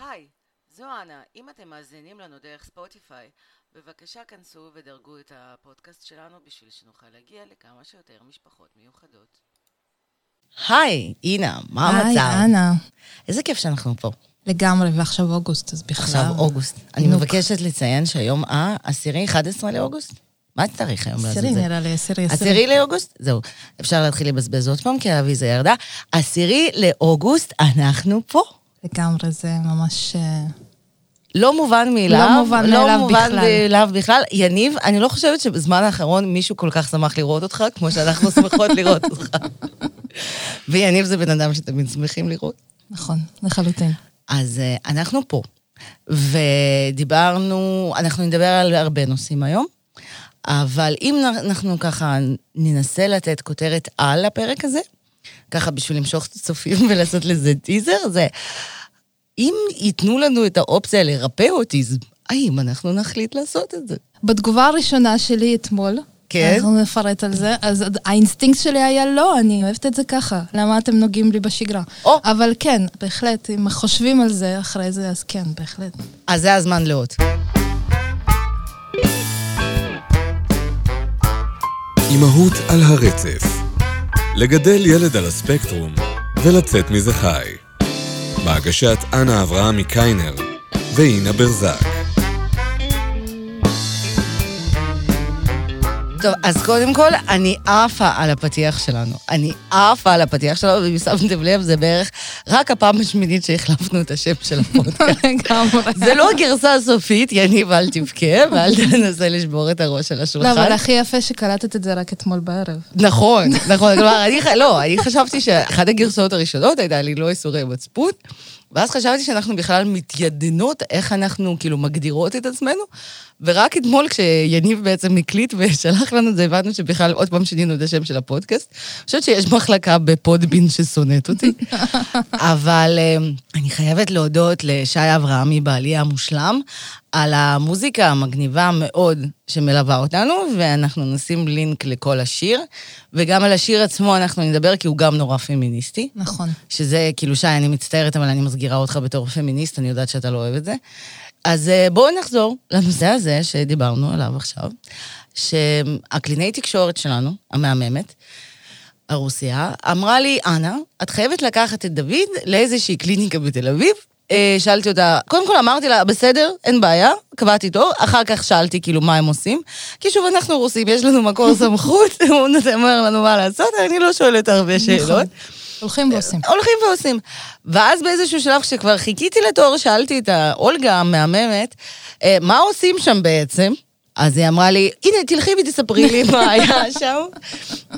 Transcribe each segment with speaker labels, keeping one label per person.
Speaker 1: היי, זו אנה. אם אתם מאזינים לנו דרך ספוטיפיי, בבקשה כנסו ודרגו את הפודקאסט שלנו בשביל שנוכל להגיע לכמה שיותר משפחות מיוחדות.
Speaker 2: היי, אינה, מה המצב?
Speaker 3: היי, אנה.
Speaker 2: איזה כיף שאנחנו פה.
Speaker 3: לגמרי, ועכשיו אוגוסט, אז בכלל...
Speaker 2: עכשיו אוגוסט. אני. מבקשת לציין שהיום העשירי, 11 לאוגוסט? מה התאריך היום?
Speaker 3: עשירי
Speaker 2: לעזאזל?
Speaker 3: נראה לי, עשירי, עשירי.
Speaker 2: עשירי לאוגוסט? זהו. אפשר להתחיל לבזבז עוד פעם, כי האביזה ירדה. עשירי לאוגוסט, אנחנו פה.
Speaker 3: לגמרי, זה ממש... אה,
Speaker 2: לא מובן מאליו.
Speaker 3: לא מובן מאליו
Speaker 2: לא מובן
Speaker 3: בכלל.
Speaker 2: מאליו בכלל. יניב, אני לא חושבת שבזמן האחרון מישהו כל כך שמח לראות אותך, כמו שאנחנו שמחות לראות אותך. ויניב זה בן אדם שתמיד שמחים לראות.
Speaker 3: נכון, לחלוטין.
Speaker 2: אז uh, אנחנו פה, ודיברנו, אנחנו נדבר על הרבה נושאים היום, אבל אם אנחנו ככה ננסה לתת כותרת על הפרק הזה, ככה בשביל למשוך את הצופים ולעשות לזה טיזר, זה אם ייתנו לנו את האופציה לרפא אוטיזם, האם אנחנו נחליט לעשות את זה?
Speaker 3: בתגובה הראשונה שלי אתמול,
Speaker 2: כן?
Speaker 3: אנחנו נפרט על זה, אז האינסטינקט שלי היה לא, אני אוהבת את זה ככה, למה אתם נוגעים לי בשגרה?
Speaker 2: או.
Speaker 3: אבל כן, בהחלט, אם חושבים על זה אחרי זה, אז כן, בהחלט.
Speaker 2: אז זה הזמן לאות.
Speaker 4: אימהות על הרצף. לגדל ילד על הספקטרום ולצאת מזה חי. בהגשת אנה אברהם מקיינר ואינה ברזק.
Speaker 2: טוב, אז קודם כל, אני עפה על הפתיח שלנו. אני עפה על הפתיח שלנו, ואם שמתם לב, זה בערך רק הפעם השמינית שהחלפנו את השם של הפודקאסט.
Speaker 3: לגמרי.
Speaker 2: זה לא הגרסה הסופית, יניב, אל תבכה, ואל תנסה לשבור את הראש על
Speaker 3: לא,
Speaker 2: השולחן.
Speaker 3: אבל הכי יפה שקלטת את זה רק אתמול בערב.
Speaker 2: נכון, נכון. כלומר, אני, לא, אני חשבתי שאחת הגרסאות הראשונות הייתה לי לא איסורי מצפון, ואז חשבתי שאנחנו בכלל מתיידנות, איך אנחנו כאילו מגדירות את עצמנו, ורק אתמול כשיניב בעצם הקליט ושלח לנו את זה, הבנו שבכלל עוד פעם שינינו את השם של הפודקאסט. אני חושבת שיש מחלקה בפודבין ששונאת אותי, אבל אה, אני חייבת להודות לשי אברהמי, בעלי המושלם, על המוזיקה המגניבה מאוד שמלווה אותנו, ואנחנו נשים לינק לכל השיר, וגם על השיר עצמו אנחנו נדבר, כי הוא גם נורא פמיניסטי.
Speaker 3: נכון.
Speaker 2: שזה, כאילו, שי, אני מצטערת, אבל אני מסגירה אותך בתור פמיניסט, אני יודעת שאתה לא אוהב את זה. אז אה, בואו נחזור לנושא הזה שדיברנו עליו עכשיו, שהקלינאי תקשורת שלנו, המהממת, הרוסיה, אמרה לי, אנה, את חייבת לקחת את דוד לאיזושהי קליניקה בתל אביב. אה, שאלתי אותה, קודם כל אמרתי לה, בסדר, אין בעיה, קבעתי תור, אחר כך שאלתי כאילו מה הם עושים. כי שוב, אנחנו רוסים, יש לנו מקור סמכות, הוא אומר לנו מה לעשות, אני לא שואלת הרבה שאלות.
Speaker 3: נכון. הולכים ועושים.
Speaker 2: הולכים ועושים. ואז באיזשהו שלב, כשכבר חיכיתי לתור, שאלתי את אולגה המהממת, "אה, מה עושים שם בעצם? אז היא אמרה לי, הנה, תלכי ותספרי לי מה היה שם.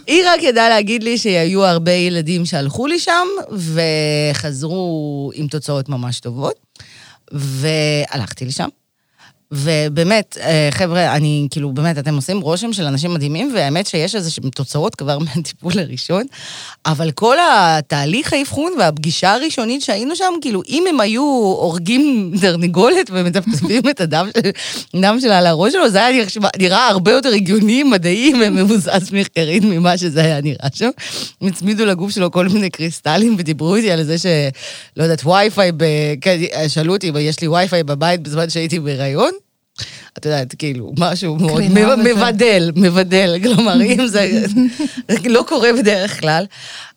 Speaker 2: היא רק ידעה להגיד לי שהיו הרבה ילדים שהלכו לשם, וחזרו עם תוצאות ממש טובות. והלכתי לשם. ובאמת, אה, חבר'ה, אני, כאילו, באמת, אתם עושים רושם של אנשים מדהימים, והאמת שיש איזה תוצאות כבר מהטיפול הראשון, אבל כל התהליך האבחון והפגישה הראשונית שהיינו שם, כאילו, אם הם היו הורגים תרנגולת ומטפטפים את הדם של- שלה על הראש שלו, זה היה נראה- הרבה יותר הגיוני, מדעי ומבוסס מחקרית ממה שזה היה נראה שם. הם הצמידו לגוף שלו כל מיני קריסטלים ודיברו איתי על זה ש... לא יודעת, וי-פיי, ב... כן, שאלו אותי, יש לי וי-פיי בבית בזמן שהייתי בהיריון. את יודעת, כאילו, משהו מאוד. מבדל, מבדל, כלומר, אם זה לא קורה בדרך כלל,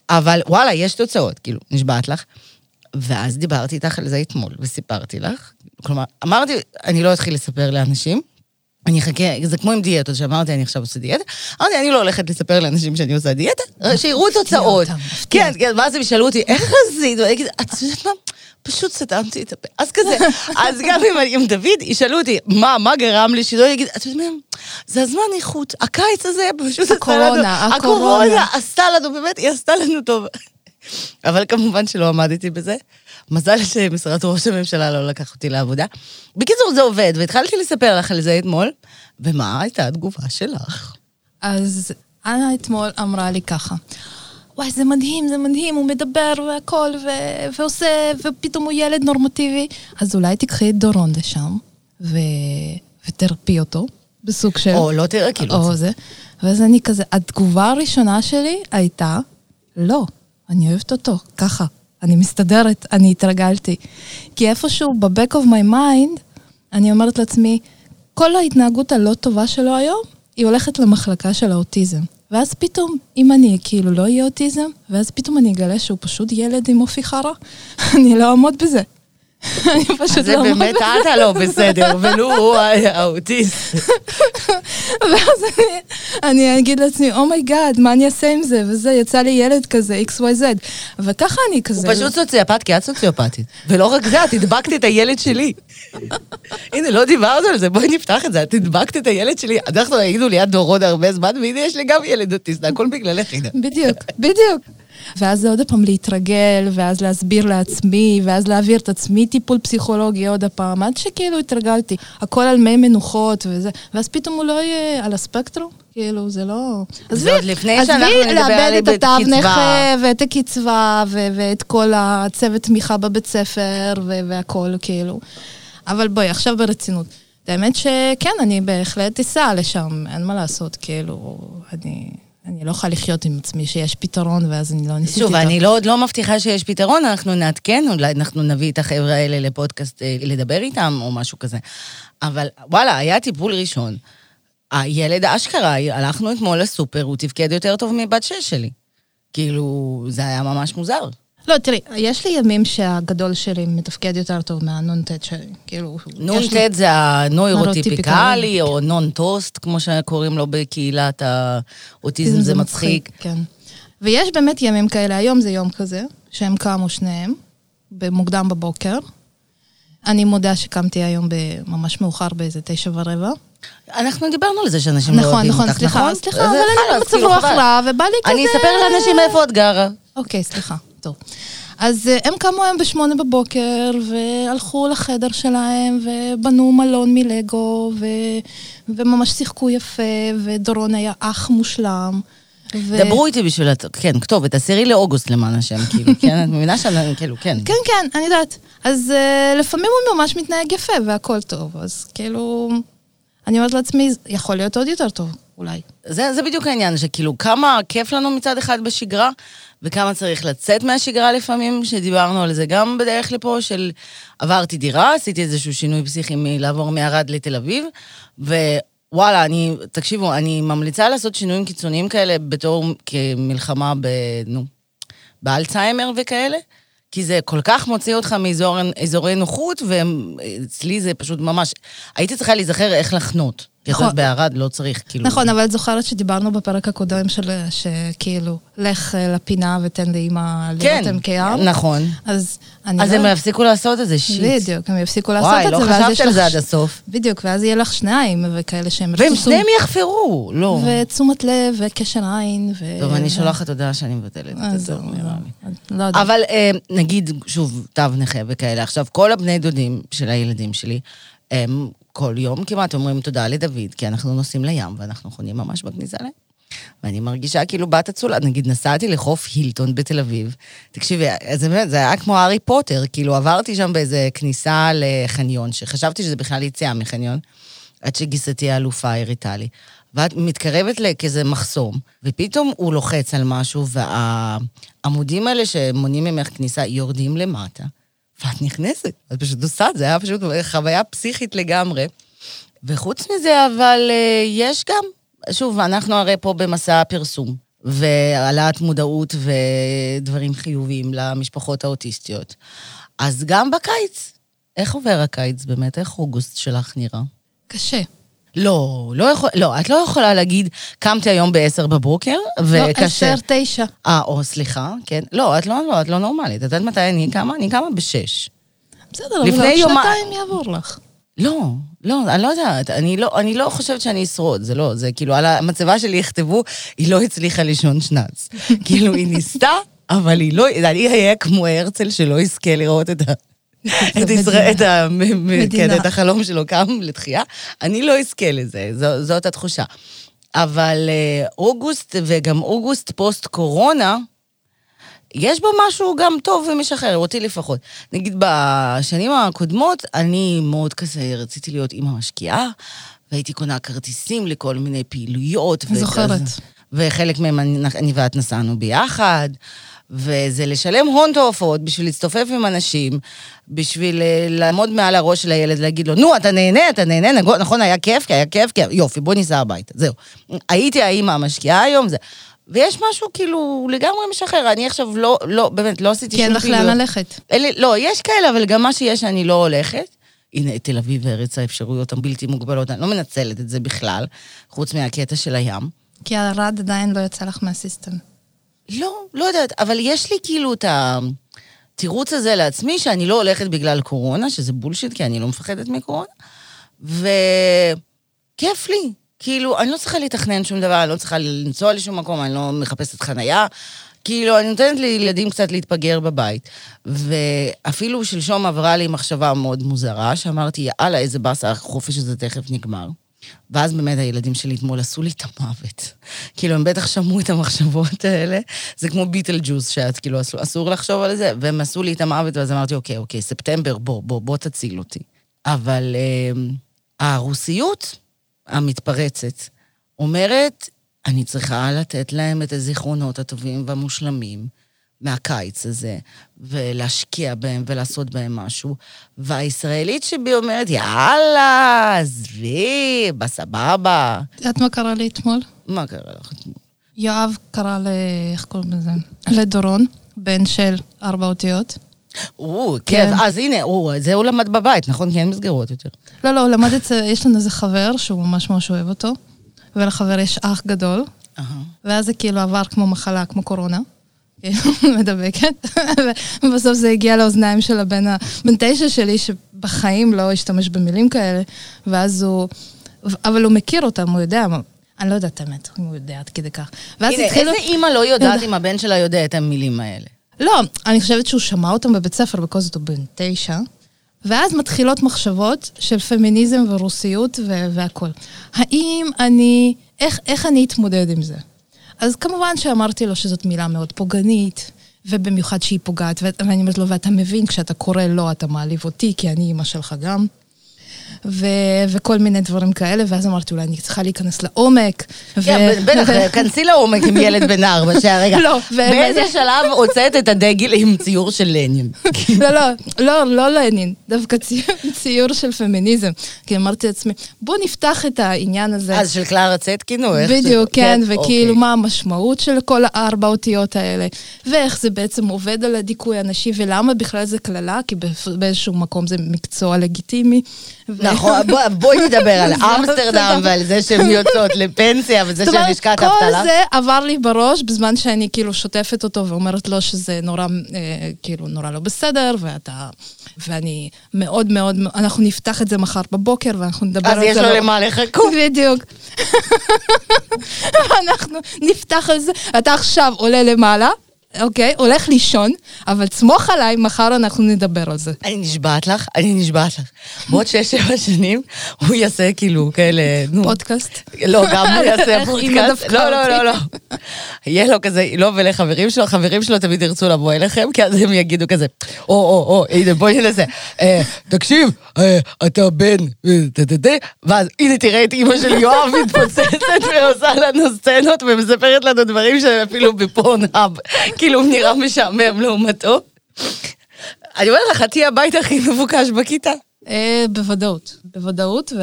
Speaker 2: אבל וואלה, יש תוצאות, כאילו, נשבעת לך. ואז דיברתי איתך על זה אתמול, וסיפרתי לך. כלומר, אמרתי, אני לא אתחיל לספר לאנשים, אני אחכה, זה כמו עם דיאטות, שאמרתי, אני עכשיו עושה דיאטה. אמרתי, אני לא הולכת לספר לאנשים שאני עושה דיאטה, שיראו תוצאות. כן, כן, ואז הם ישאלו אותי, איך עשית? ואני אגיד, את יודעת מה? פשוט סתמתי את הפה. אז כזה, אז גם עם, עם דוד, ישאלו אותי, מה, מה גרם לי שלא יגיד, את יודעת מה? זה הזמן איכות. הקיץ הזה פשוט עשה לנו...
Speaker 3: הקורונה, הקורונה.
Speaker 2: הקורונה עשתה לנו, באמת, היא עשתה לנו טוב. אבל כמובן שלא עמדתי בזה. מזל שמשרד ראש הממשלה לא לקח אותי לעבודה. בקיצור, זה עובד, והתחלתי לספר לך על זה אתמול, ומה הייתה התגובה שלך?
Speaker 3: אז אנה אתמול אמרה לי ככה, וואי, זה מדהים, זה מדהים, הוא מדבר והכל, ו- ועושה, ופתאום הוא ילד נורמטיבי. אז אולי תיקחי את דורון לשם, ו- ותרפי אותו, בסוג של...
Speaker 2: או לא תראה, כאילו...
Speaker 3: או זה. ואז אני כזה, התגובה הראשונה שלי הייתה, לא, אני אוהבת אותו, ככה. אני מסתדרת, אני התרגלתי. כי איפשהו ב-back of my mind, אני אומרת לעצמי, כל ההתנהגות הלא טובה שלו היום, היא הולכת למחלקה של האוטיזם. ואז פתאום, אם אני כאילו לא אהיה אוטיזם, ואז פתאום אני אגלה שהוא פשוט ילד עם אופי חרא, אני לא אעמוד בזה. אני פשוט
Speaker 2: זה
Speaker 3: לא אעמוד
Speaker 2: באמת. אתה לא בסדר, ולו הוא האוטיסט.
Speaker 3: ואז אני, אני אגיד לעצמי, oh my god, מה אני אעשה עם זה? וזה, יצא לי ילד כזה, XYZ. וככה אני כזה...
Speaker 2: הוא פשוט סוציופט, כי את סוציופטית. ולא רק זה, את הדבקת את הילד שלי. הנה, לא דיברנו על זה, בואי נפתח את זה. את הדבקת את הילד שלי. אנחנו היינו ליד דורון הרבה זמן, והנה יש לי גם ילד אוטיסט, הכל בגללך, הנה.
Speaker 3: בדיוק, בדיוק. ואז זה עוד פעם להתרגל, ואז להסביר לעצמי, ואז להעביר את עצמי טיפול פסיכולוגי עוד פעם, עד שכאילו התרגלתי. הכל על מי מנוחות וזה, ואז פתאום הוא לא יהיה על הספקטרום, כאילו, זה לא...
Speaker 2: זה עוד לפני שאנחנו
Speaker 3: עזבי
Speaker 2: נדבר
Speaker 3: לאבד את התו. נכה, ואת הקצבה, ו- ואת כל הצוות תמיכה בבית ספר, ו- והכל, כאילו. אבל בואי, עכשיו ברצינות. האמת שכן, אני בהחלט אסע לשם, אין מה לעשות, כאילו, אני... אני לא יכולה לחיות עם עצמי שיש פתרון, ואז אני לא ניסיתי
Speaker 2: שוב,
Speaker 3: אותו.
Speaker 2: אני לא, עוד לא מבטיחה שיש פתרון, אנחנו נעדכן, אולי אנחנו נביא את החבר'ה האלה לפודקאסט, אה, לדבר איתם או משהו כזה. אבל וואלה, היה טיפול ראשון. הילד אשכרה, הלכנו אתמול לסופר, הוא תפקד יותר טוב מבת שש שלי. כאילו, זה היה ממש מוזר.
Speaker 3: לא, תראי, יש לי ימים שהגדול שלי מתפקד יותר טוב מהנ"ט שלי, כאילו...
Speaker 2: נון
Speaker 3: יש לי-
Speaker 2: ט' זה הנוירוטיפיקלי,
Speaker 3: נוירוטיפיקלי.
Speaker 2: או נון טוסט, כמו שקוראים לו בקהילת האוטיזם, זה מצחיק.
Speaker 3: כן. ויש באמת ימים כאלה, היום זה יום כזה, שהם קמו שניהם, במוקדם בבוקר. אני מודה שקמתי היום ממש מאוחר, באיזה תשע ורבע.
Speaker 2: אנחנו דיברנו על זה שאנשים לא
Speaker 3: נכון,
Speaker 2: אוהבים
Speaker 3: נכון,
Speaker 2: אותך,
Speaker 3: סליחה,
Speaker 2: נכון?
Speaker 3: סליחה,
Speaker 2: זה
Speaker 3: אבל אני במצב
Speaker 2: כאילו,
Speaker 3: רוח. רע, ובא לי כזה...
Speaker 2: אני אספר לאנשים איפה את גרה.
Speaker 3: אוקיי, סליחה, טוב. אז אה, הם קמו היום בשמונה בבוקר, והלכו לחדר שלהם, ובנו מלון מלגו, ו... וממש שיחקו יפה, ודורון היה אח מושלם. ו...
Speaker 2: דברו איתי בשביל... כן, כתובת, עשירי לאוגוסט למען השם, כאילו, כן? את מבינה שאני, כאילו, כן.
Speaker 3: כן, כן, אני יודעת. אז uh, לפעמים הוא ממש מתנהג יפה והכל טוב, אז כאילו, אני אומרת לעצמי, יכול להיות עוד יותר טוב, אולי.
Speaker 2: זה, זה בדיוק העניין, שכאילו, כמה כיף לנו מצד אחד בשגרה, וכמה צריך לצאת מהשגרה לפעמים, שדיברנו על זה גם בדרך לפה, של עברתי דירה, עשיתי איזשהו שינוי פסיכי מלעבור מערד לתל אביב, ווואלה, אני, תקשיבו, אני ממליצה לעשות שינויים קיצוניים כאלה בתור כמלחמה ב... נו, באלצהיימר וכאלה. כי זה כל כך מוציא אותך מאזורי נוחות, ואצלי זה פשוט ממש... הייתי צריכה להיזכר איך לחנות.
Speaker 3: נכון.
Speaker 2: זאת בערד לא צריך, כאילו...
Speaker 3: נכון, אבל את זוכרת שדיברנו בפרק הקודם של, שכאילו, לך אה, לפינה ותן לאימא
Speaker 2: כן,
Speaker 3: להיות MKR.
Speaker 2: נכון.
Speaker 3: אז אני
Speaker 2: אז
Speaker 3: לא...
Speaker 2: הם יפסיקו לעשות את זה, שיט.
Speaker 3: בדיוק, הם יפסיקו לעשות
Speaker 2: וואי,
Speaker 3: את
Speaker 2: לא
Speaker 3: זה, ואז
Speaker 2: חשבתי
Speaker 3: יש
Speaker 2: על. זה עד הסוף.
Speaker 3: בדיוק, ואז יהיה לך שניים, וכאלה שהם...
Speaker 2: והם שניהם יחפרו, לא.
Speaker 3: ותשומת לב, וקשר עין, ו...
Speaker 2: טוב, אני שולחת הודעה שאני מבטלת את
Speaker 3: אז
Speaker 2: זה, נראה לי.
Speaker 3: לא יודעת.
Speaker 2: אבל אה, נגיד, שוב, תו נכה וכאלה. עכשיו, כל הבני דודים של הילדים שלי, הם כל יום כמעט אומרים תודה לדוד, כי אנחנו נוסעים לים ואנחנו חונים ממש בכניסה לים. ואני מרגישה כאילו בת אצולה. נגיד, נסעתי לחוף הילטון בתל אביב. תקשיבי, זה באמת, זה היה כמו הארי פוטר, כאילו עברתי שם באיזה כניסה לחניון, שחשבתי שזה בכלל יציאה מחניון, עד שגיסתי האלופה הראתה לי. ואת מתקרבת לכזה מחסום, ופתאום הוא לוחץ על משהו, והעמודים האלה שמונעים ממך כניסה יורדים למטה, ואת נכנסת. את פשוט עושה את זה, היה פשוט חוויה פסיכית לגמרי. וחוץ מזה, אבל אה, יש גם, שוב, אנחנו הרי פה במסע פרסום, והעלאת מודעות ודברים חיוביים למשפחות האוטיסטיות. אז גם בקיץ, איך עובר הקיץ באמת? איך אוגוסט שלך נראה?
Speaker 3: קשה.
Speaker 2: לא, לא יכול, לא, את לא יכולה להגיד, קמתי היום ב-10 בבוקר,
Speaker 3: לא,
Speaker 2: וקשה.
Speaker 3: עשר, תשע.
Speaker 2: אה, או, סליחה, כן. לא, את לא, לא, את לא נורמלית. את יודעת מתי אני קמה? אני קמה בשש.
Speaker 3: בסדר, אבל עוד
Speaker 2: יומיים-
Speaker 3: שנתיים יעבור לך.
Speaker 2: לא, לא, אני לא יודעת. אני לא, אני לא חושבת שאני אשרוד, זה לא, זה כאילו, על המצבה שלי יכתבו, היא לא הצליחה לישון שנץ. כאילו, היא ניסתה, אבל היא לא, אני אהיה כמו הרצל שלא יזכה לראות את ה... את ישראל, את, ה, כן. את החלום שלו קם לתחייה, אני לא אזכה לזה, זו, זאת התחושה. אבל אה, אוגוסט, וגם אוגוסט פוסט-קורונה, יש בו משהו גם טוב ומשחרר, אותי לפחות. נגיד, בשנים הקודמות, אני מאוד כזה רציתי להיות אימא משקיעה, והייתי קונה כרטיסים לכל מיני פעילויות.
Speaker 3: אני זוכרת.
Speaker 2: וחלק מהם אני, אני ואת נסענו ביחד, וזה לשלם הון תועפות בשביל להצטופף עם אנשים, בשביל אה, לעמוד מעל הראש של הילד, להגיד לו, נו, אתה נהנה, אתה נהנה, נכון, היה כיף, היה כיף, כיף, יופי, בוא ניסע הביתה, זהו. הייתי האימא המשקיעה היום, זה... ויש משהו כאילו לגמרי משחרר, אני עכשיו לא, לא, באמת, לא עשיתי
Speaker 3: כי אין
Speaker 2: שום
Speaker 3: לך לאן ללכת.
Speaker 2: לי, לא, יש כאלה, אבל גם מה שיש אני לא הולכת. הנה, תל אביב וארץ האפשרויות הבלתי מוגבלות, אני לא מנצלת את זה בכלל, חוץ מהקטע של הים.
Speaker 3: כי ערד עדיין לא יצא לך מהסיסטם.
Speaker 2: לא, לא יודעת, אבל יש לי כאילו את התירוץ הזה לעצמי שאני לא הולכת בגלל קורונה, שזה בולשיט, כי אני לא מפחדת מקורונה, וכיף לי. כאילו, אני לא צריכה לתכנן שום דבר, אני לא צריכה לנסוע לשום מקום, אני לא מחפשת חנייה. כאילו, אני נותנת לילדים קצת להתפגר בבית. ואפילו שלשום עברה לי מחשבה מאוד מוזרה, שאמרתי, יאללה, איזה באסה, החופש הזה תכף נגמר. ואז באמת הילדים שלי אתמול עשו לי את המוות. כאילו, הם בטח שמעו את המחשבות האלה. זה כמו ביטל ג'וס, שאת כאילו, אסור, אסור לחשוב על זה, והם עשו לי את המוות, ואז אמרתי, אוקיי, אוקיי, ספטמבר, בוא, בוא, בוא תציל אותי. אבל אה, הרוסיות המתפרצת אומרת, אני צריכה לתת להם את הזיכרונות הטובים והמושלמים מהקיץ הזה, ולהשקיע בהם ולעשות בהם משהו. והישראלית שבי אומרת, יאללה, עזבי, בסבבה.
Speaker 3: את יודעת מה קרה לי אתמול?
Speaker 2: מה קרה לך אתמול?
Speaker 3: יואב קרא ל... איך קוראים לזה? לדורון, בן של ארבע אותיות.
Speaker 2: או,
Speaker 3: כן.
Speaker 2: כן. אז הנה, או, זה הוא למד בבית, נכון? כי אין מסגרות יותר.
Speaker 3: לא, לא, הוא למד אצל... יש לנו איזה חבר שהוא ממש ממש אוהב אותו, ולחבר יש אח גדול. ואז זה כאילו עבר כמו מחלה, כמו קורונה. כאילו, מדבקת, ובסוף זה הגיע לאוזניים של הבן ה- בן תשע שלי, שבחיים לא השתמש במילים כאלה, ואז הוא... אבל הוא מכיר אותם, הוא יודע, מה- אני לא יודעת האמת, אם הוא יודע עד כדי כך. ואז
Speaker 2: הנה,
Speaker 3: התחילו...
Speaker 2: איזה אימא לא יודעת אם הבן שלה יודע את המילים האלה?
Speaker 3: לא, אני חושבת שהוא שמע אותם בבית ספר, בכל זאת הוא בן תשע, ואז מתחילות מחשבות של פמיניזם ורוסיות והכול. האם אני, איך, איך אני אתמודד עם זה? אז כמובן שאמרתי לו שזאת מילה מאוד פוגענית, ובמיוחד שהיא פוגעת, ואני אומרת לו, ואתה מבין, כשאתה קורא לא, אתה מעליב אותי, כי אני אימא שלך גם. ו- וכל מיני דברים כאלה, ואז אמרתי, אולי אני צריכה להיכנס לעומק. ו-
Speaker 2: כן, בטח, כנסי לעומק עם ילד בן ארבע, שהרגע.
Speaker 3: לא,
Speaker 2: באיזה שלב הוצאת את הדגל עם ציור של לנין?
Speaker 3: לא, לא, לא, לא לנין, דווקא ציור, ציור של פמיניזם. כי אמרתי לעצמי, בוא נפתח את העניין הזה.
Speaker 2: אז של קלרה צטקין או איך?
Speaker 3: בדיוק, כן, וכאילו
Speaker 2: אוקיי.
Speaker 3: מה המשמעות של כל הארבע אותיות האלה, ואיך זה בעצם עובד על הדיכוי הנשי, ולמה בכלל זה קללה, כי באיזשהו מקום זה מקצוע לגיטימי. ו-
Speaker 2: נכון, בוא- בואי נדבר על אמסטרדם. ועל זה שהן יוצאות לפנסיה וזה של
Speaker 3: אומרת,
Speaker 2: לשכת
Speaker 3: כל
Speaker 2: אבטלה.
Speaker 3: זה עבר לי בראש בזמן שאני כאילו שוטפת אותו ואומרת לו שזה נורא, אה, כאילו, נורא לא בסדר, ואתה... ואני מאוד מאוד, אנחנו נפתח את זה מחר בבוקר ואנחנו נדבר
Speaker 2: אז
Speaker 3: על זה.
Speaker 2: יש לו
Speaker 3: לא-
Speaker 2: למה לחכות.
Speaker 3: בדיוק. אנחנו נפתח על זה. אתה עכשיו עולה למעלה, אוקיי? הולך לישון, אבל סמוך עליי, מחר אנחנו נדבר על זה.
Speaker 2: אני נשבעת לך, אני נשבעת לך. בעוד שש, שבע שנים, הוא יעשה כאילו כאלה, נו.
Speaker 3: פודקאסט.
Speaker 2: לא, גם הוא יעשה פודקאסט. לא, לא. לא, לא. יהיה לו כזה, לא ולחברים שלו, החברים שלו תמיד ירצו לבוא אליכם, כי אז הם יגידו כזה, או, או, או, הנה, בואי ננסה. אה, תקשיב, אה, אתה בן, אה, ואז הנה תראה את אימא של יואב מתפוצצת ועושה לנו סצנות ומספרת לנו דברים שהם אפילו בפורנהאב. כאילו, הוא נראה משעמם לעומתו. אני אומרת לך, את תהיי הבית הכי מבוקש בכיתה.
Speaker 3: אה, בוודאות, בוודאות,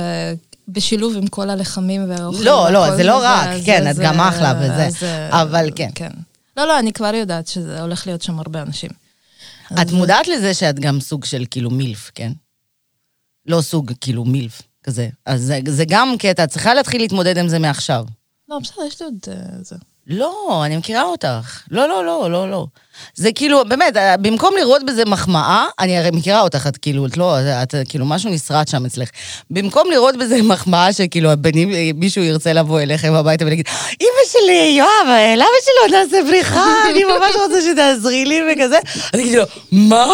Speaker 3: ובשילוב עם כל הלחמים והאוכל.
Speaker 2: לא, לא, זה לא רק, כן, את גם אחלה וזה,
Speaker 3: זה-
Speaker 2: אבל כן.
Speaker 3: כן. לא, לא, אני כבר יודעת שזה הולך להיות שם הרבה אנשים.
Speaker 2: את מודעת לזה שאת גם סוג של כאילו מילף, כן? לא סוג, כאילו מילף, כזה. אז זה, זה גם קטע, את צריכה להתחיל להתמודד עם זה מעכשיו.
Speaker 3: לא, בסדר, יש לי עוד אה, זה.
Speaker 2: לא, אני מכירה אותך. לא, לא, לא, לא, לא. זה כאילו, באמת, אה, במקום לראות בזה מחמאה, אני הרי מכירה אותך, את כאילו, את לא, את כאילו, משהו נשרט שם אצלך. במקום לראות בזה מחמאה שכאילו, הבנים, אה, מישהו ירצה לבוא אליכם הביתה ולהגיד, אמא שלי, יואב, אה, למה שלא נעשה בריחה? אני ממש רוצה שתעזרי לי וכזה. אז כאילו, מה?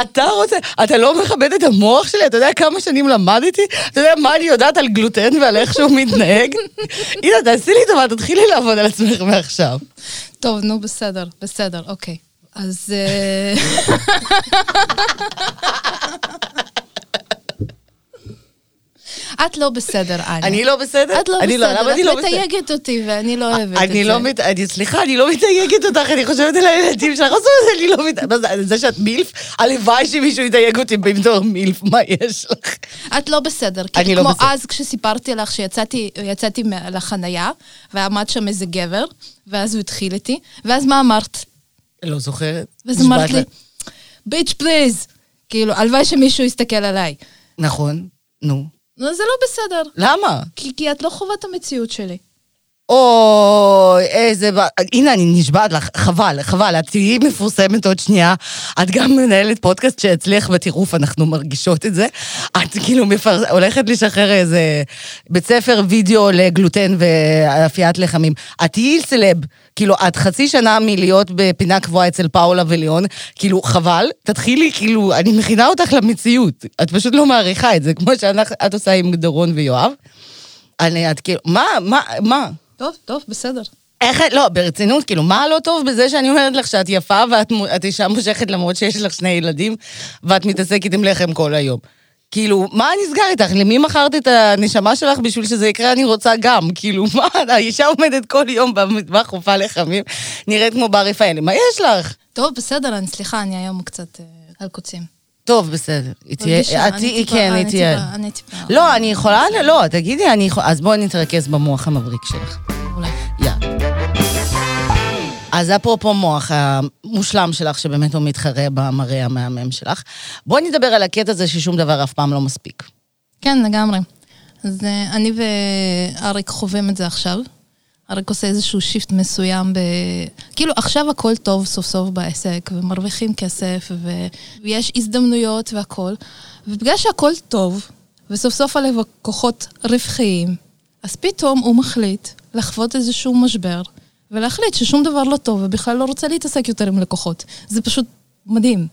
Speaker 2: אתה רוצה, אתה לא מכבד את המוח שלי? אתה יודע כמה שנים למדתי? אתה יודע מה אני יודעת על גלוטן ועל איך שהוא מתנהג? הנה, תעשי לי טובה, תתחילי לעבוד על עצמך מעכשיו.
Speaker 3: טוב, נו, בסדר, בסדר, אוקיי. אז... את לא בסדר, אניה.
Speaker 2: אני לא בסדר?
Speaker 3: את לא
Speaker 2: אני
Speaker 3: בסדר,
Speaker 2: לא
Speaker 3: את
Speaker 2: בסדר?
Speaker 3: מתייגת אותי ואני לא אוהבת את זה.
Speaker 2: אני לא. אני, סליחה, אני לא מתייגת אותך, אני חושבת על הילדים שלך, זה, אני לא מת... מה זה, שאת מילף? הלוואי שמישהו יתייג אותי בתור מילף, מה יש לך?
Speaker 3: את לא בסדר. כי
Speaker 2: לא
Speaker 3: כמו. אז כשסיפרתי לך שיצאתי לחנייה, ועמד שם איזה גבר, ואז הוא התחיל איתי, ואז מה אמרת?
Speaker 2: לא זוכרת.
Speaker 3: ואז אמרת לי. ביץ' פליז. כאילו, הלוואי שמישהו יסתכל עליי.
Speaker 2: נכון, נו.
Speaker 3: זה לא בסדר.
Speaker 2: למה?
Speaker 3: כי, כי את לא חווה את המציאות שלי.
Speaker 2: אוי, איזה... הנה, אני נשבעת לך, חבל, חבל, את תהיי מפורסמת עוד שנייה. את גם מנהלת פודקאסט שהצליח בטירוף, אנחנו מרגישות את זה. את כאילו מפר... הולכת לשחרר איזה בית ספר וידאו לגלוטן ואפיית לחמים. את תהיי סלב. כאילו, את חצי שנה מלהיות בפינה קבועה אצל פאולה וליאון, כאילו, חבל, תתחילי, כאילו, אני מכינה אותך למציאות. את פשוט לא מעריכה את זה, כמו שאת עושה עם דורון ויואב. אני, את כאילו, מה, מה, מה?
Speaker 3: טוב, טוב, בסדר.
Speaker 2: איך, לא, ברצינות, כאילו, מה לא טוב בזה שאני אומרת לך שאת יפה ואת אישה מושכת למרות שיש לך שני ילדים ואת מתעסקת עם לחם כל היום? כאילו, מה נסגר איתך? למי מכרת את הנשמה שלך בשביל שזה יקרה? אני רוצה גם. כאילו, מה, האישה עומדת כל יום במטבח חופה לחמים, נראית כמו בר רפאלי. מה יש לך?
Speaker 3: טוב, בסדר, אני, סליחה, אני היום קצת אה, על קוצים.
Speaker 2: טוב, בסדר. היא תהיה, את
Speaker 3: אני
Speaker 2: תהיי, כן, היא
Speaker 3: אני
Speaker 2: תהיה.
Speaker 3: אני טיפה...
Speaker 2: לא, אני יכולה, לא, תגידי, אני יכולה, אז בואי נתרכז במוח המבריק שלך.
Speaker 3: אולי.
Speaker 2: יאללה. אז אפרופו מוח המושלם שלך, שבאמת הוא מתחרה במראה המהמם שלך, בואי נדבר על הקטע הזה ששום דבר אף פעם לא מספיק.
Speaker 3: כן, לגמרי. אז אה, אני ואריק חווים את זה עכשיו. אריק עושה איזשהו שיפט מסוים ב... כאילו, עכשיו הכל טוב סוף סוף בעסק, ומרוויחים כסף, ו... ויש הזדמנויות והכול. ובגלל שהכל טוב, וסוף סוף הלקוחות רווחיים, אז פתאום הוא מחליט לחוות איזשהו משבר, ולהחליט ששום דבר לא טוב, ובכלל לא רוצה להתעסק יותר עם לקוחות. זה פשוט מדהים.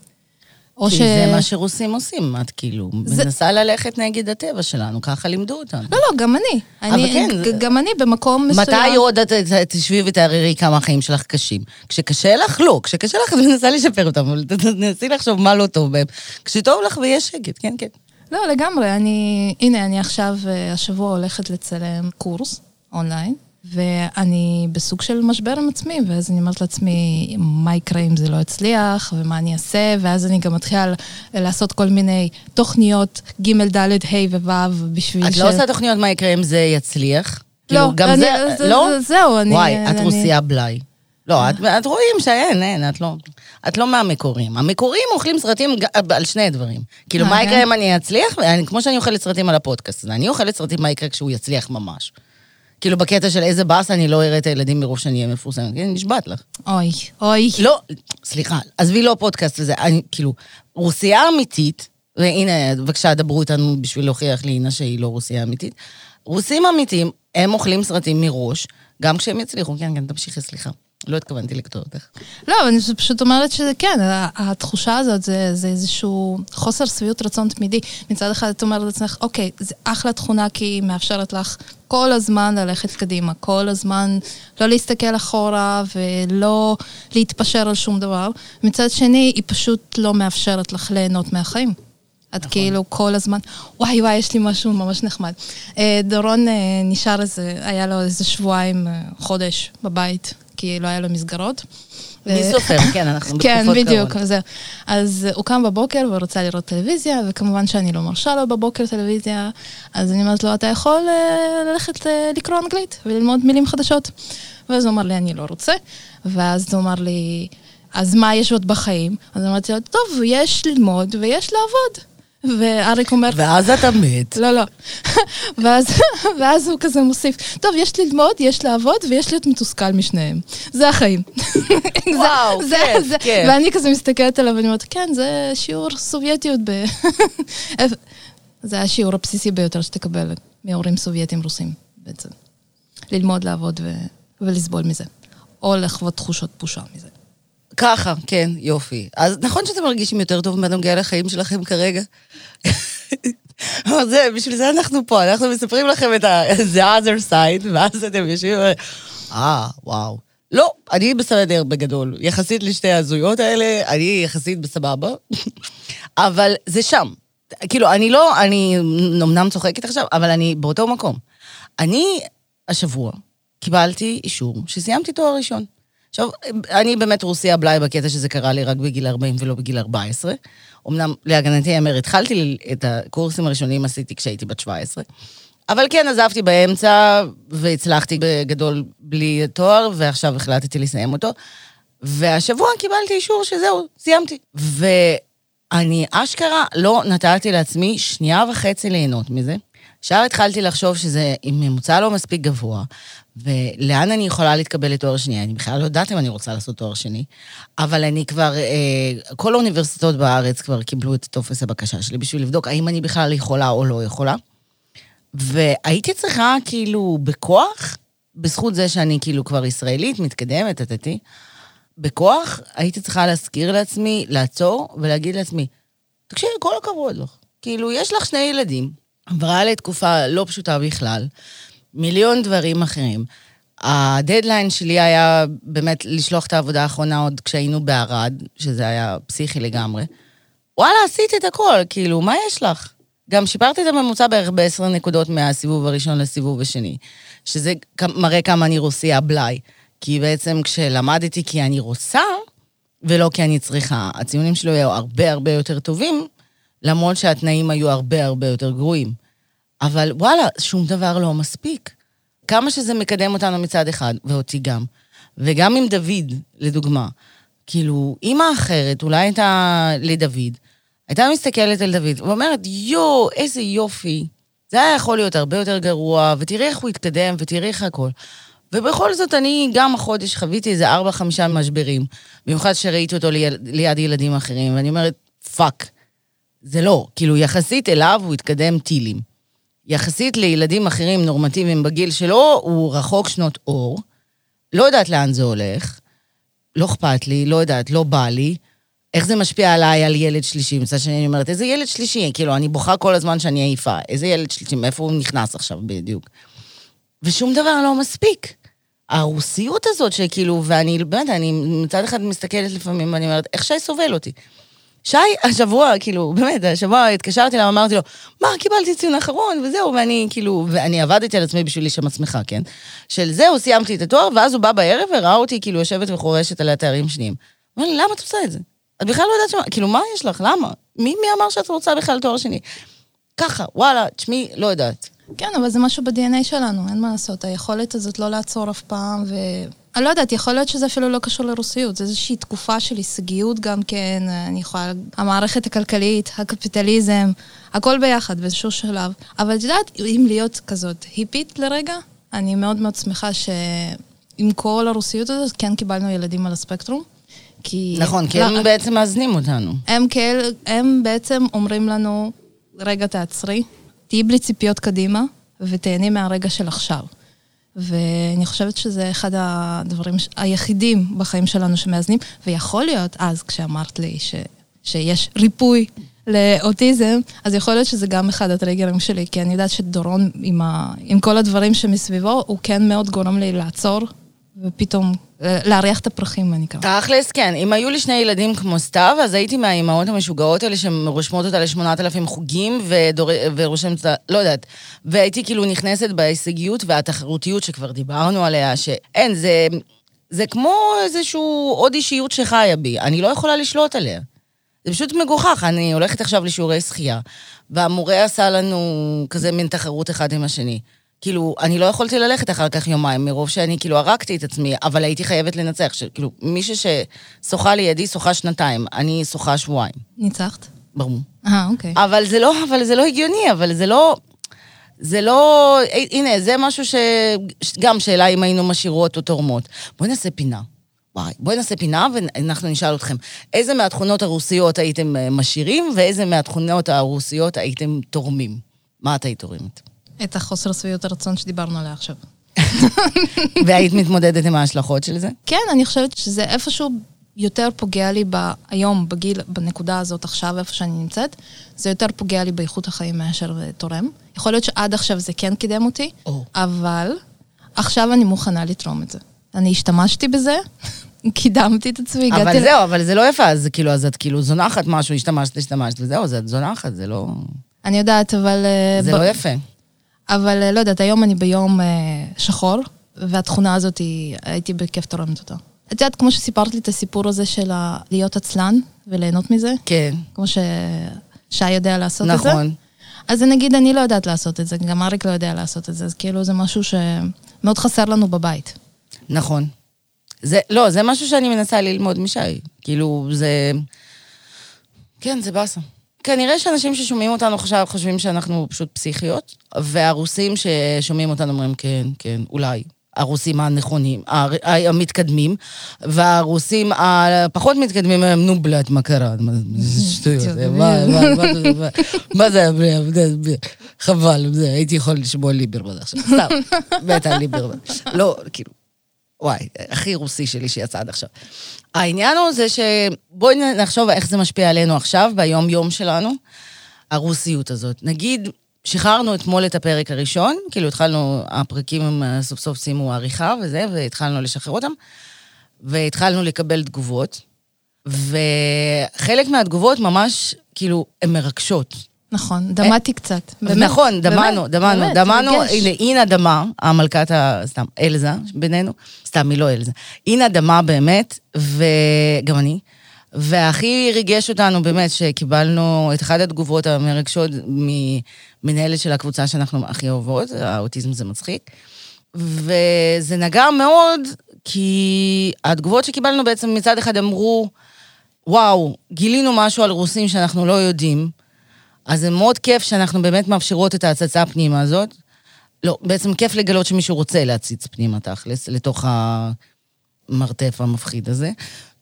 Speaker 3: או
Speaker 2: כי
Speaker 3: ש...
Speaker 2: זה מה שרוסים עושים, את כאילו
Speaker 3: זה-
Speaker 2: מנסה ללכת נגד הטבע שלנו, ככה לימדו אותנו.
Speaker 3: לא, לא, גם אני. אני
Speaker 2: כן,
Speaker 3: גם אני במקום מסוים.
Speaker 2: מתי עוד את תשבי ותערערי כמה החיים שלך קשים? כשקשה לך, לא. כשקשה לך, את מנסה לשפר אותם, אבל תנסי לחשוב מה לא טוב בהם. כשטוב לך ויש שקט, כן, כן.
Speaker 3: לא, לגמרי. אני... הנה, אני עכשיו, אה, השבוע הולכת לצלם קורס אונליין, ואני בסוג של משבר עם עצמי, ואז אני אומרת לעצמי, מה יקרה אם זה לא יצליח, ומה אני אעשה, ואז אני גם מתחילה לעשות כל מיני תוכניות ג', ד', ה' וו', בשביל
Speaker 2: את לא עושה תוכניות מה יקרה אם זה יצליח?
Speaker 3: לא,
Speaker 2: כאילו, גם
Speaker 3: אני-
Speaker 2: זה,
Speaker 3: זה-
Speaker 2: לא?
Speaker 3: זה- זהו, אני...
Speaker 2: וואי, את
Speaker 3: אני-
Speaker 2: רוסייה בלאי. לא, את, את רואים שאין, אין, את לא, את לא מהמקוריים. המקוריים אוכלים סרטים ג- על שני דברים. כאילו,
Speaker 3: אה,
Speaker 2: מה
Speaker 3: כן?
Speaker 2: יקרה אם אני אצליח? אני, כמו שאני אוכלת סרטים על הפודקאסט אני אוכלת סרטים מה יקרה כשהוא יצליח ממש. כאילו, בקטע של איזה באס אני לא אראה את הילדים מרוב שאני אהיה מפורסמת. כן, נשבעת לך.
Speaker 3: אוי, אוי.
Speaker 2: לא, סליחה, עזבי לא פודקאסט וזה, אני, כאילו, רוסייה אמיתית, והנה, בבקשה, דברו איתנו בשביל להוכיח לאינה שהיא לא רוסייה אמיתית. רוסים אמיתיים, הם אוכלים סרטים מראש, גם כשהם יצליחו. כן, כן, תמשיכי, סליחה. לא התכוונתי לקטוע אותך.
Speaker 3: לא, אני פשוט אומרת שזה כן, התחושה הזאת זה, זה איזשהו חוסר שביעות רצון תמידי. מצד אחד את אומרת לעצמך, אוקיי, זה אחלה תכונה כי היא מאפשרת לך כל הזמן ללכת קדימה, כל הזמן לא להסתכל אחורה ולא להתפשר על שום דבר. מצד שני, היא פשוט לא מאפשרת לך ליהנות מהחיים. את
Speaker 2: נכון.
Speaker 3: כאילו כל הזמן, וואי וואי, יש לי משהו ממש נחמד. אה, דורון אה, נשאר איזה, היה לו איזה שבועיים, אה, חודש בבית, כי לא היה לו מסגרות.
Speaker 2: מי סופר? כן, אנחנו בתקופות
Speaker 3: כן,
Speaker 2: קורונה.
Speaker 3: בדיוק, זהו. אז הוא קם בבוקר ורוצה לראות טלוויזיה, וכמובן שאני לא מרשה לו בבוקר טלוויזיה, אז אני אומרת לו, אתה יכול אה, ללכת אה, לקרוא אנגלית וללמוד מילים חדשות. ואז הוא אמר לי, אני לא רוצה. ואז הוא אמר לי, אז מה יש עוד בחיים? אז אמרתי לו, טוב, יש ללמוד ויש לעבוד. ואריק אומר,
Speaker 2: ואז אתה מת.
Speaker 3: לא, לא. ואז, ואז הוא כזה מוסיף, טוב, יש ללמוד, יש לעבוד ויש להיות מתוסכל משניהם. זה החיים.
Speaker 2: וואו,
Speaker 3: זה,
Speaker 2: כיף,
Speaker 3: זה,
Speaker 2: כיף.
Speaker 3: ואני כזה מסתכלת עליו ואני אומרת, כן, זה שיעור סובייטיות ב... זה השיעור הבסיסי ביותר שתקבל מהורים סובייטים רוסים, בעצם. ללמוד, לעבוד ו... ולסבול מזה. או לחוות תחושות בושה מזה.
Speaker 2: ככה, כן, יופי. אז נכון שאתם מרגישים יותר טוב בנוגע לחיים שלכם כרגע? אבל זה, בשביל זה אנחנו פה, אנחנו מספרים לכם את ה- the other side, ואז אתם יושבים ו... אה, וואו. לא, אני בסדר בגדול. יחסית לשתי ההזויות האלה, אני יחסית בסבבה. אבל זה שם. כאילו, אני לא, אני אמנם צוחקת עכשיו, אבל אני באותו מקום. אני השבוע קיבלתי אישור שסיימתי תואר ראשון. עכשיו, אני באמת רוסיה בלאי בקטע שזה קרה לי רק בגיל 40 ולא בגיל 14. אמנם, להגנתי ייאמר, התחלתי את הקורסים הראשונים עשיתי כשהייתי בת 17. אבל כן, עזבתי באמצע, והצלחתי בגדול בלי תואר, ועכשיו החלטתי לסיים אותו. והשבוע קיבלתי אישור שזהו, סיימתי. ואני אשכרה לא נתתי לעצמי שנייה וחצי ליהנות מזה. עכשיו התחלתי לחשוב שזה עם ממוצע לא מספיק גבוה, ולאן אני יכולה להתקבל לתואר שני? אני בכלל לא יודעת אם אני רוצה לעשות תואר שני, אבל אני כבר, אה, כל האוניברסיטאות בארץ כבר קיבלו את טופס הבקשה שלי בשביל לבדוק האם אני בכלל יכולה או לא יכולה. והייתי צריכה, כאילו, בכוח, בזכות זה שאני כאילו כבר ישראלית, מתקדמת, טטטי, בכוח הייתי צריכה להזכיר לעצמי, לעצור ולהגיד לעצמי, תקשיבי, כל הכבוד לך. כאילו, יש לך שני ילדים, עברה לי תקופה לא פשוטה בכלל, מיליון דברים אחרים. הדדליין שלי היה באמת לשלוח את העבודה האחרונה עוד כשהיינו בערד, שזה היה פסיכי לגמרי. וואלה, עשית את הכל, כאילו, מה יש לך? גם שיפרתי את הממוצע בערך ב-10 נקודות מהסיבוב הראשון לסיבוב השני, שזה מראה כמה אני רוסיה בלאי. כי בעצם כשלמדתי כי אני רוצה, ולא כי אני צריכה, הציונים שלי היו הרבה הרבה יותר טובים, למרות שהתנאים היו הרבה הרבה יותר גרועים. אבל וואלה, שום דבר לא מספיק. כמה שזה מקדם אותנו מצד אחד, ואותי גם. וגם עם דוד, לדוגמה. כאילו, אימא אחרת, אולי הייתה לדוד, הייתה מסתכלת על דוד ואומרת, יואו, איזה יופי. זה היה יכול להיות הרבה יותר גרוע, ותראי איך הוא התקדם, ותראי איך הכל. ובכל זאת, אני גם החודש חוויתי איזה ארבע-חמישה משברים, במיוחד שראיתי אותו ליד, ליד ילדים אחרים, ואני אומרת, fuck. זה לא. כאילו, יחסית אליו הוא התקדם טילים. יחסית לילדים אחרים נורמטיביים בגיל שלו, הוא רחוק שנות אור. לא יודעת לאן זה הולך, לא אכפת לי, לא יודעת, לא בא לי. איך זה משפיע עליי, על ילד שלישי? מצד שני, אני אומרת, איזה ילד שלישי? כאילו, אני בוכה כל הזמן שאני עייפה. איזה ילד שלישי? מאיפה הוא נכנס עכשיו בדיוק? ושום דבר לא מספיק. הרוסיות הזאת שכאילו, ואני באמת, אני מצד אחד מסתכלת לפעמים ואני אומרת, איך שי סובל אותי? שי, השבוע, כאילו, באמת, השבוע התקשרתי אליו, אמרתי לו, מה, קיבלתי ציון אחרון, וזהו, ואני כאילו, ואני עבדתי על עצמי בשביל להישמע שמחה, כן? של זהו, סיימתי את התואר, ואז הוא בא בערב וראה אותי כאילו יושבת וחורשת על התארים שניים. הוא אומר לי, למה את עושה את זה? את בכלל לא יודעת שמה, כאילו, מה יש לך? למה? מי, מי אמר שאת רוצה בכלל תואר שני? ככה, וואלה, תשמעי, לא יודעת.
Speaker 3: כן, אבל זה משהו ב-DNA שלנו, אין מה לעשות. היכולת הזאת לא לעצור אף פעם, ו... אני לא יודעת, יכול להיות שזה אפילו לא קשור לרוסיות, זו איזושהי תקופה של הישגיות גם כן, אני יכולה... המערכת הכלכלית, הקפיטליזם, הכל ביחד באיזשהו שלב. אבל את יודעת, אם להיות כזאת היפית לרגע, אני מאוד מאוד שמחה שעם כל הרוסיות הזאת, כן קיבלנו ילדים על הספקטרום.
Speaker 2: כי... נכון, כי הם לא, בעצם מאזנים אותנו.
Speaker 3: הם, כאל, הם בעצם אומרים לנו, רגע, תעצרי, תהיי בלי ציפיות קדימה, ותהני מהרגע של עכשיו. ואני חושבת שזה אחד הדברים היחידים בחיים שלנו שמאזנים, ויכול להיות אז, כשאמרת לי ש, שיש ריפוי לאוטיזם, אז יכול להיות שזה גם אחד הטריגרים שלי, כי אני יודעת שדורון, עם, ה, עם כל הדברים שמסביבו, הוא כן מאוד גורם לי לעצור ופתאום אה, להריח את הפרחים, אני קוראת.
Speaker 2: תכלס, כן. אם היו לי שני ילדים כמו סתיו, אז הייתי מהאימהות המשוגעות האלה שרושמות אותה לשמונת אלפים חוגים ודור... ורושמת אותה, לא יודעת. והייתי כאילו נכנסת בהישגיות והתחרותיות שכבר דיברנו עליה, שאין, זה, זה כמו איזשהו עוד אישיות שחיה בי. אני לא יכולה לשלוט עליה. זה פשוט מגוחך. אני הולכת עכשיו לשיעורי שחייה, והמורה עשה לנו כזה מין תחרות אחד עם השני. כאילו, אני לא יכולתי ללכת אחר כך יומיים, מרוב שאני כאילו הרגתי את עצמי, אבל הייתי חייבת לנצח. כאילו, מישהו ששוחה לידי שוחה שנתיים, אני שוחה שבועיים.
Speaker 3: ניצחת?
Speaker 2: ברור.
Speaker 3: אה, אוקיי.
Speaker 2: אבל זה לא, אבל זה לא הגיוני, אבל זה לא... זה לא... הנה, זה משהו ש... גם שאלה אם היינו משאירות או תורמות. בואי נעשה פינה. וואי, בואי נעשה פינה ואנחנו נשאל אתכם, איזה מהתכונות הרוסיות הייתם אה, משאירים, ואיזה מהתכונות הרוסיות הייתם תורמים? מה את היית תורמת?
Speaker 3: את החוסר שביעות הרצון שדיברנו עליה עכשיו.
Speaker 2: והיית מתמודדת עם ההשלכות של זה?
Speaker 3: כן, אני חושבת שזה איפשהו יותר פוגע לי ב... היום, בגיל, בנקודה הזאת עכשיו, איפה שאני נמצאת, זה יותר פוגע לי באיכות החיים מאשר תורם. יכול להיות שעד עכשיו זה כן קידם אותי, oh. אבל עכשיו אני מוכנה לתרום את זה. אני השתמשתי בזה, קידמתי את עצמי, הגעתי...
Speaker 2: אבל זהו, אבל זה לא יפה, אז כאילו, אז את כאילו זונחת משהו, השתמשת, השתמשת, וזהו, אז את זונחת, זה לא...
Speaker 3: אני יודעת, אבל... אה,
Speaker 2: זה
Speaker 3: ב-
Speaker 2: לא יפה.
Speaker 3: אבל אה, לא יודעת, היום אני ביום אה, שחור, והתכונה הזאת, היא- הייתי בכיף תורמת אותה. את יודעת, כמו שסיפרת לי את הסיפור הזה של להיות עצלן וליהנות מזה,
Speaker 2: כן,
Speaker 3: כמו ש... שי יודע לעשות את זה.
Speaker 2: נכון.
Speaker 3: אז נגיד, אני לא יודעת לעשות את זה, גם אריק לא יודע לעשות את זה, אז כאילו זה משהו שמאוד חסר לנו בבית.
Speaker 2: נכון. זה, לא, זה משהו שאני מנסה ללמוד משי. כאילו, זה... כן, זה באסה. כנראה שאנשים ששומעים אותנו עכשיו חושבים שאנחנו פשוט פסיכיות, והרוסים ששומעים אותנו אומרים, כן, כן, אולי. הרוסים הנכונים, המתקדמים, והרוסים הפחות מתקדמים הם, נו בלאט, מה קרה? מה זה שטויות, מה, זה- חבל, הייתי יכול לשמוע ליברמן עכשיו, סתם, על ליברמן. לא, כאילו, וואי, הכי רוסי שלי שיצא עד עכשיו. העניין הוא זה שבואי נחשוב איך זה משפיע עלינו עכשיו, ביום-יום שלנו, הרוסיות הזאת. נגיד, שחררנו אתמול את הפרק הראשון, כאילו התחלנו, הפרקים הם אה, סוף סוף סיימו עריכה וזה, והתחלנו לשחרר אותם, והתחלנו לקבל תגובות, וחלק מהתגובות ממש, כאילו, הן מרגשות.
Speaker 3: נכון, דמעתי קצת. באמת,
Speaker 2: נכון, דמענו,
Speaker 3: באמת,
Speaker 2: דמענו,
Speaker 3: באמת,
Speaker 2: דמענו. הנה, אינה דמה, המלכת ה... סתם, אלזה בינינו, סתם, היא לא אלזה. אינה דמה באמת, וגם אני. והכי ריגש אותנו באמת שקיבלנו את אחת התגובות המרגשות ממנהלת של הקבוצה שאנחנו הכי אוהבות, האוטיזם זה מצחיק. וזה נגע מאוד, כי התגובות שקיבלנו בעצם מצד אחד אמרו, וואו, גילינו משהו על רוסים שאנחנו לא יודעים, אז זה מאוד כיף שאנחנו באמת מאפשרות את ההצצה הפנימה הזאת. לא, בעצם כיף לגלות שמישהו רוצה להציץ פנימה תכלס, לתוך המרתף המפחיד הזה.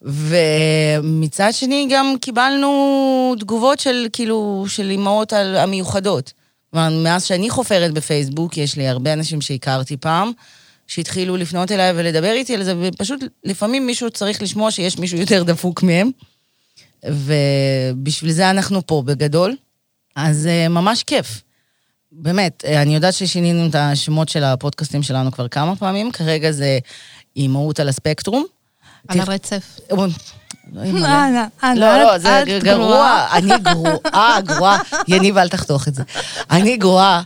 Speaker 2: ומצד שני גם קיבלנו תגובות של, כאילו, של אימהות המיוחדות. כלומר, מאז שאני חופרת בפייסבוק, יש לי הרבה אנשים שהכרתי פעם, שהתחילו לפנות אליי ולדבר איתי על זה, ופשוט לפעמים מישהו צריך לשמוע שיש מישהו יותר דפוק מהם, ובשביל זה אנחנו פה בגדול. אז אה, ממש כיף. באמת, אה, אני יודעת ששינינו את השמות של הפודקאסטים שלנו כבר כמה פעמים, כרגע זה אימהות על הספקטרום.
Speaker 3: על הרצף.
Speaker 2: לא, אימא'לה.
Speaker 3: אנה, אנה,
Speaker 2: לא, לא, זה גרוע. אני גרועה, גרועה. יניב, אל תחתוך את זה. אני גרועה.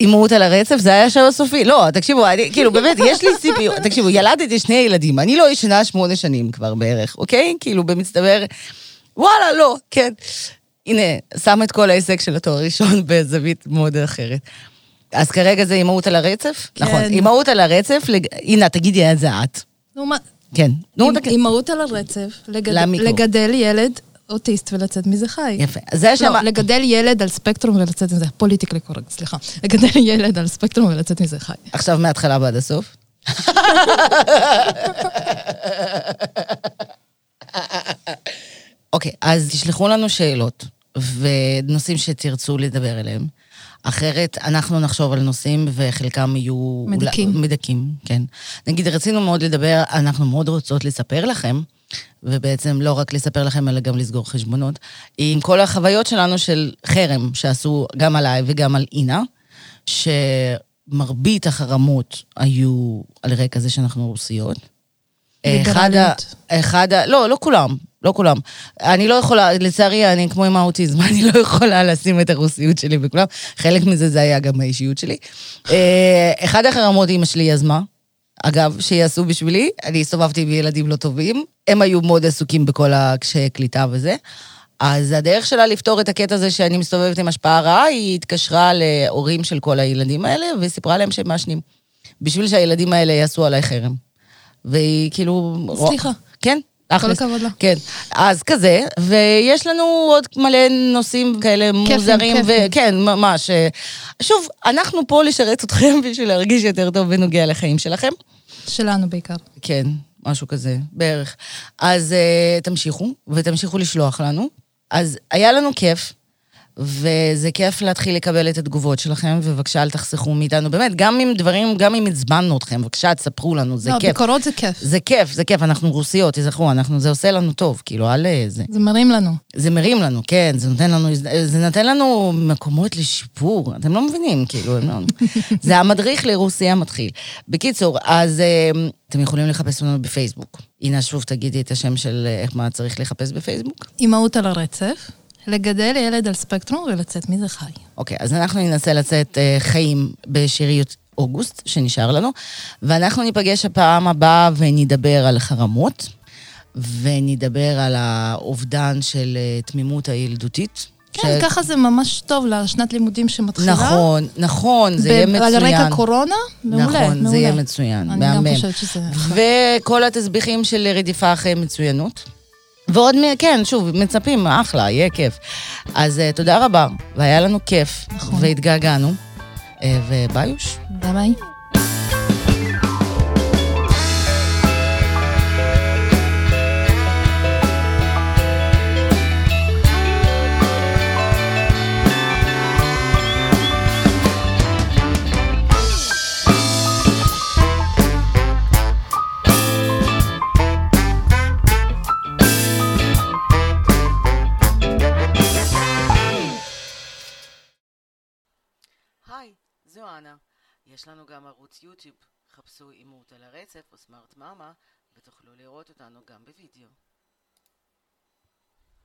Speaker 2: אימהות על הרצף, זה היה השם הסופי. לא, תקשיבו, אני, כאילו, באמת, יש לי ציפיות. תקשיבו, ילדתי שני ילדים, אני לא ישנה שמונה שנים כבר בערך, אוקיי? כאילו, במצטבר, וואלה, לא, כן. הנה, שם את כל ההישג של התואר הראשון בזווית מאוד אחרת. אז כרגע זה אימהות על הרצף?
Speaker 3: כן.
Speaker 2: נכון, אימהות על הרצף, לג- הנה, תגידי את זה את.
Speaker 3: נו, מה?
Speaker 2: כן. נו, תגיד.
Speaker 3: אימהות על הרצף, לגד-. לגדל ילד אוטיסט ולצאת מזה חי.
Speaker 2: יפה. זה
Speaker 3: לא,
Speaker 2: שם...
Speaker 3: לגדל ילד על ספקטרום ולצאת מזה, פוליטיקלי קורקט, סליחה. לגדל ילד על ספקטרום ולצאת מזה חי.
Speaker 2: עכשיו מההתחלה ועד הסוף. אוקיי, אז תשלחו לנו שאלות ונושאים שתרצו לדבר עליהם. אחרת, אנחנו נחשוב על נושאים וחלקם יהיו...
Speaker 3: מדכאים.
Speaker 2: אולי- מדכאים, כן. נגיד, רצינו מאוד לדבר, אנחנו מאוד רוצות לספר לכם, ובעצם לא רק לספר לכם, אלא גם לסגור חשבונות, עם כל החוויות שלנו של חרם שעשו גם עליי וגם על אינה, שמרבית החרמות היו על רקע זה שאנחנו רוסיות. אחד ה...
Speaker 3: ליברליות.
Speaker 2: אחד ה... לא, לא כולם, לא כולם. אני לא יכולה, לצערי, אני כמו עם האוטיזם, אני לא יכולה לשים את הרוסיות שלי בכולם. חלק מזה זה היה גם האישיות שלי. אה, אחד החרמות אימא שלי יזמה, אגב, שיעשו בשבילי, אני הסתובבתי עם ילדים לא טובים, הם היו מאוד עסוקים בכל הקשיי קליטה וזה. אז הדרך שלה לפתור את הקטע הזה שאני מסתובבת עם השפעה רעה, היא התקשרה להורים של כל הילדים האלה וסיפרה להם שהם מעשנים. בשביל שהילדים האלה יעשו עליי חרם. והיא כאילו...
Speaker 3: סליחה.
Speaker 2: כן,
Speaker 3: כל. הכבוד לה.
Speaker 2: כן, אז כזה, ויש לנו עוד מלא נושאים כאלה מוזרים,
Speaker 3: כיפים.
Speaker 2: וכן, ממש. אה, שוב, אנחנו פה לשרת אתכם בשביל להרגיש יותר טוב בנוגע לחיים שלכם.
Speaker 3: שלנו בעיקר.
Speaker 2: כן, משהו כזה, בערך. אז uh, תמשיכו, ותמשיכו לשלוח לנו. אז היה לנו כיף, וזה כיף להתחיל לקבל את התגובות שלכם, ובבקשה אל תחסכו מאיתנו. באמת, גם אם דברים, גם אם עצבנו אתכם, בבקשה תספרו לנו, זה
Speaker 3: לא,
Speaker 2: כיף.
Speaker 3: ביקורות זה כיף.
Speaker 2: זה כיף, זה כיף, אנחנו רוסיות, תזכרו, אנחנו, זה עושה לנו טוב, כאילו, אל זה.
Speaker 3: זה מרים לנו.
Speaker 2: זה מרים לנו, כן, זה נותן לנו, זה נותן לנו מקומות לשיפור, אתם לא מבינים, כאילו, הם לא... זה המדריך לרוסיה מתחיל. בקיצור, אז אה, אתם יכולים לחפש אותנו בפייסבוק. הנה, שוב תגידי את השם של אה, איך מה צריך לחפש בפייסבוק.
Speaker 3: אימהות על הרצף, לגדל ילד על ספקטרום ולצאת מזה חי.
Speaker 2: אוקיי, אז אנחנו ננסה לצאת אה, חיים בשיריות אוגוסט, שנשאר לנו, ואנחנו ניפגש הפעם הבאה ונדבר על חרמות, ונדבר על האובדן של אה, תמימות הילדותית.
Speaker 3: כן, ככה זה ממש טוב לשנת לימודים שמתחילה.
Speaker 2: נכון, נכון, זה יהיה
Speaker 3: ב-
Speaker 2: מצוין.
Speaker 3: על רקע קורונה, מעולה,
Speaker 2: נכון,
Speaker 3: מעולה.
Speaker 2: זה יהיה מצוין,
Speaker 3: אני גם
Speaker 2: מהמם.
Speaker 3: חושבת שזה...
Speaker 2: וכל התסביכים של רדיפה אחרי מצוינות. ועוד, כן, שוב, מצפים, אחלה, יהיה כיף. אז uh, תודה רבה, והיה לנו כיף,
Speaker 3: נכון.
Speaker 2: והתגעגענו. Uh, וביוש.
Speaker 3: ביי ביי.
Speaker 1: יש לנו גם ערוץ יוטיוב. חפשו אימות על הרצף או סמארט מאמה, ותוכלו לראות אותנו גם בווידאו.